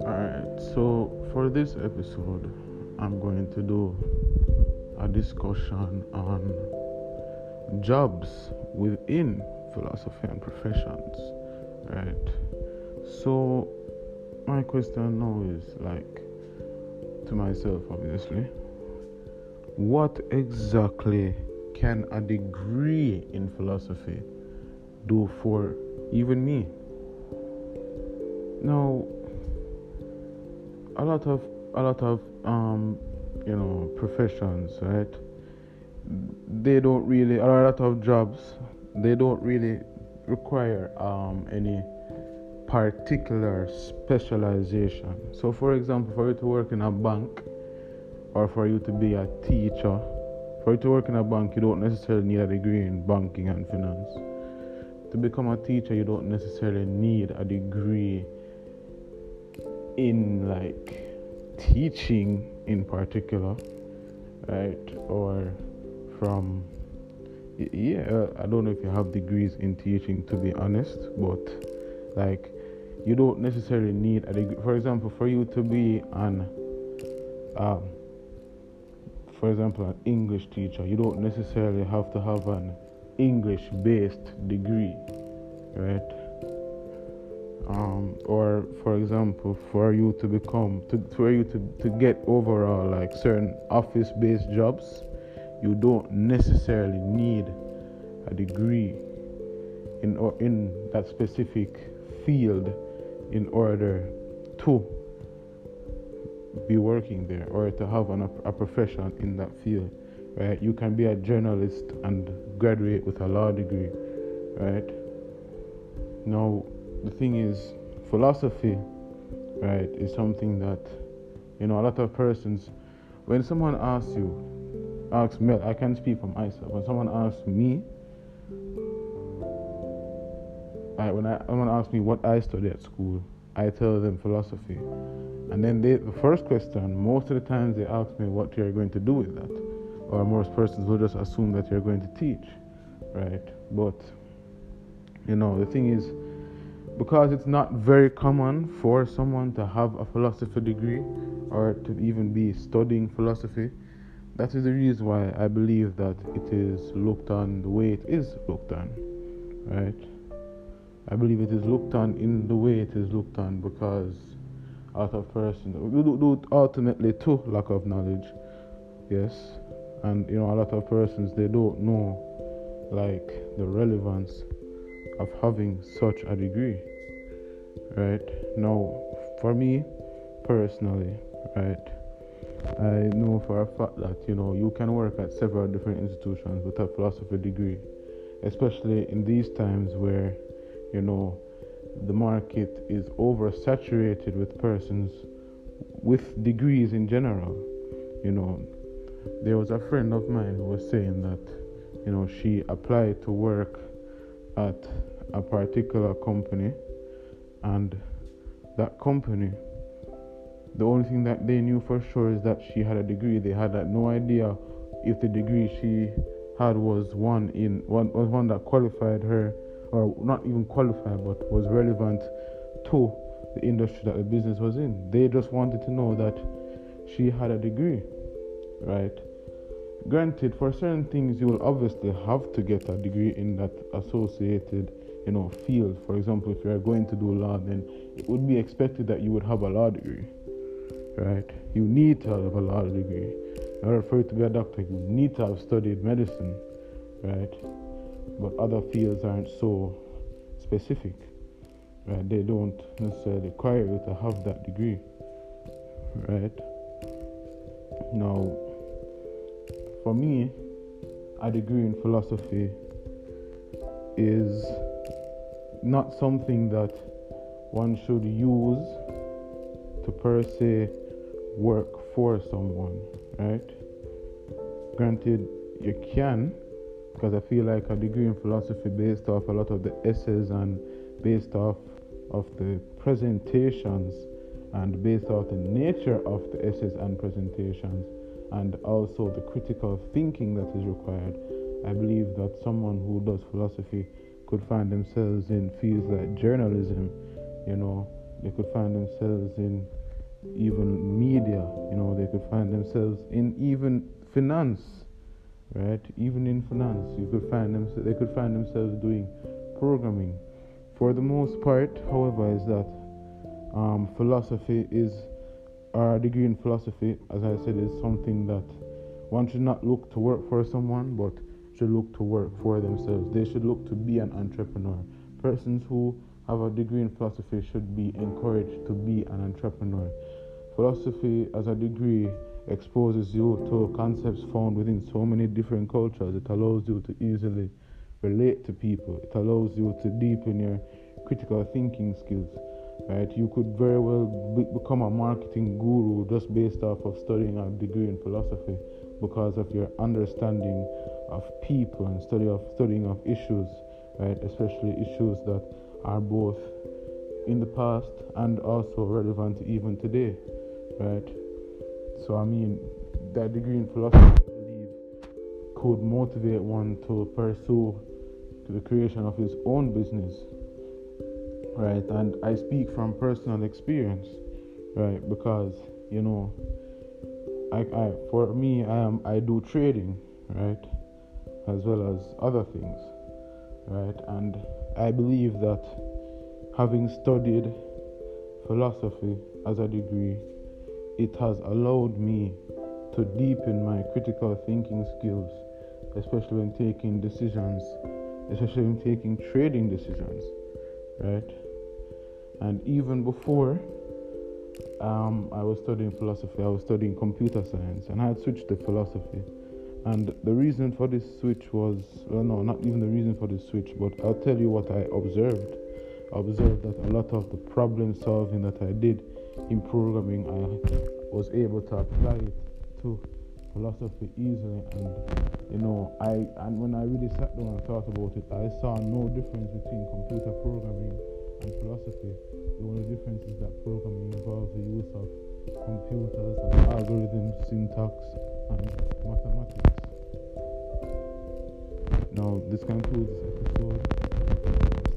Alright, so for this episode, I'm going to do a discussion on jobs within philosophy and professions. Right. So my question now is like to myself obviously what exactly can a degree in philosophy do for even me? Now a lot of a lot of um you know professions right? They don't really a lot of jobs they don't really require um, any particular specialization. So for example for you to work in a bank or for you to be a teacher for you to work in a bank you don't necessarily need a degree in banking and finance to become a teacher you don't necessarily need a degree in like teaching in particular right? Or from yeah i don't know if you have degrees in teaching to be honest but like you don't necessarily need a degree. For example for you to be an um, for example an english teacher you don't necessarily have to have an english based degree right? Um, or for example for you to become to for you to, to get overall like certain office based jobs you don't necessarily need a degree in or in that specific field in order to be working there or to have an, a profession in that field right you can be a journalist and graduate with a law degree right now the thing is philosophy right is something that you know a lot of persons when someone asks you asks me i can speak for myself when someone asks me I, when I, someone asks me what I study at school, I tell them philosophy. And then they, the first question, most of the times they ask me what you're going to do with that. Or most persons will just assume that you're going to teach, right? But, you know, the thing is, because it's not very common for someone to have a philosophy degree or to even be studying philosophy, that is the reason why I believe that it is looked on the way it is looked on, right? I believe it is looked on in the way it is looked on because out of person, ultimately to lack of knowledge, yes, and you know a lot of persons they don't know like the relevance of having such a degree, right? Now, for me personally, right, I know for a fact that you know you can work at several different institutions with a philosophy degree, especially in these times where you know the market is oversaturated with persons with degrees in general. You know, there was a friend of mine who was saying that you know she applied to work at a particular company and that company the only thing that they knew for sure is that she had a degree. They had no idea if the degree she had was one in one was one that qualified her, or not even qualified, but was relevant to the industry that the business was in. They just wanted to know that she had a degree, right? Granted, for certain things, you will obviously have to get a degree in that associated, you know, field. For example, if you are going to do law, then it would be expected that you would have a law degree right? You need to have a law degree. In order for you to be a doctor, you need to have studied medicine, right? But other fields aren't so specific, right? They don't necessarily require you to have that degree, right? Now, for me, a degree in philosophy is not something that one should use to per se work for someone, right? Granted, you can, because I feel like a degree in philosophy based off a lot of the essays and based off of the presentations and based off the nature of the essays and presentations and also the critical thinking that is required. I believe that someone who does philosophy could find themselves in fields like journalism, you know, they could find themselves in even media, you know, they could find themselves in even finance, right? Even in finance, you could find them, they could find themselves doing programming. For the most part, however, is that um, philosophy is, our degree in philosophy, as I said, is something that one should not look to work for someone, but should look to work for themselves. They should look to be an entrepreneur. Persons who have a degree in philosophy should be encouraged to be an entrepreneur. Philosophy as a degree exposes you to concepts found within so many different cultures. It allows you to easily relate to people. It allows you to deepen your critical thinking skills. Right? You could very well be- become a marketing guru just based off of studying a degree in philosophy because of your understanding of people and study of studying of issues, right? Especially issues that are both in the past and also relevant even today, right? So I mean, that degree in philosophy, I believe, could motivate one to pursue the creation of his own business, right? And I speak from personal experience, right? Because you know, I, I for me, I am I do trading, right, as well as other things, right? And I believe that having studied philosophy as a degree, it has allowed me to deepen my critical thinking skills, especially when taking decisions, especially when taking trading decisions, right? And even before um, I was studying philosophy, I was studying computer science, and I had switched to philosophy. And the reason for this switch was well, no, not even the reason for this switch, but I'll tell you what I observed. I observed that a lot of the problem solving that I did in programming, I was able to apply it to philosophy easily. And you know, I and when I really sat down and thought about it, I saw no difference between computer programming and philosophy. The only difference is that programming involves the use of computers and algorithms, syntax, and mathematics. Now, this concludes this episode.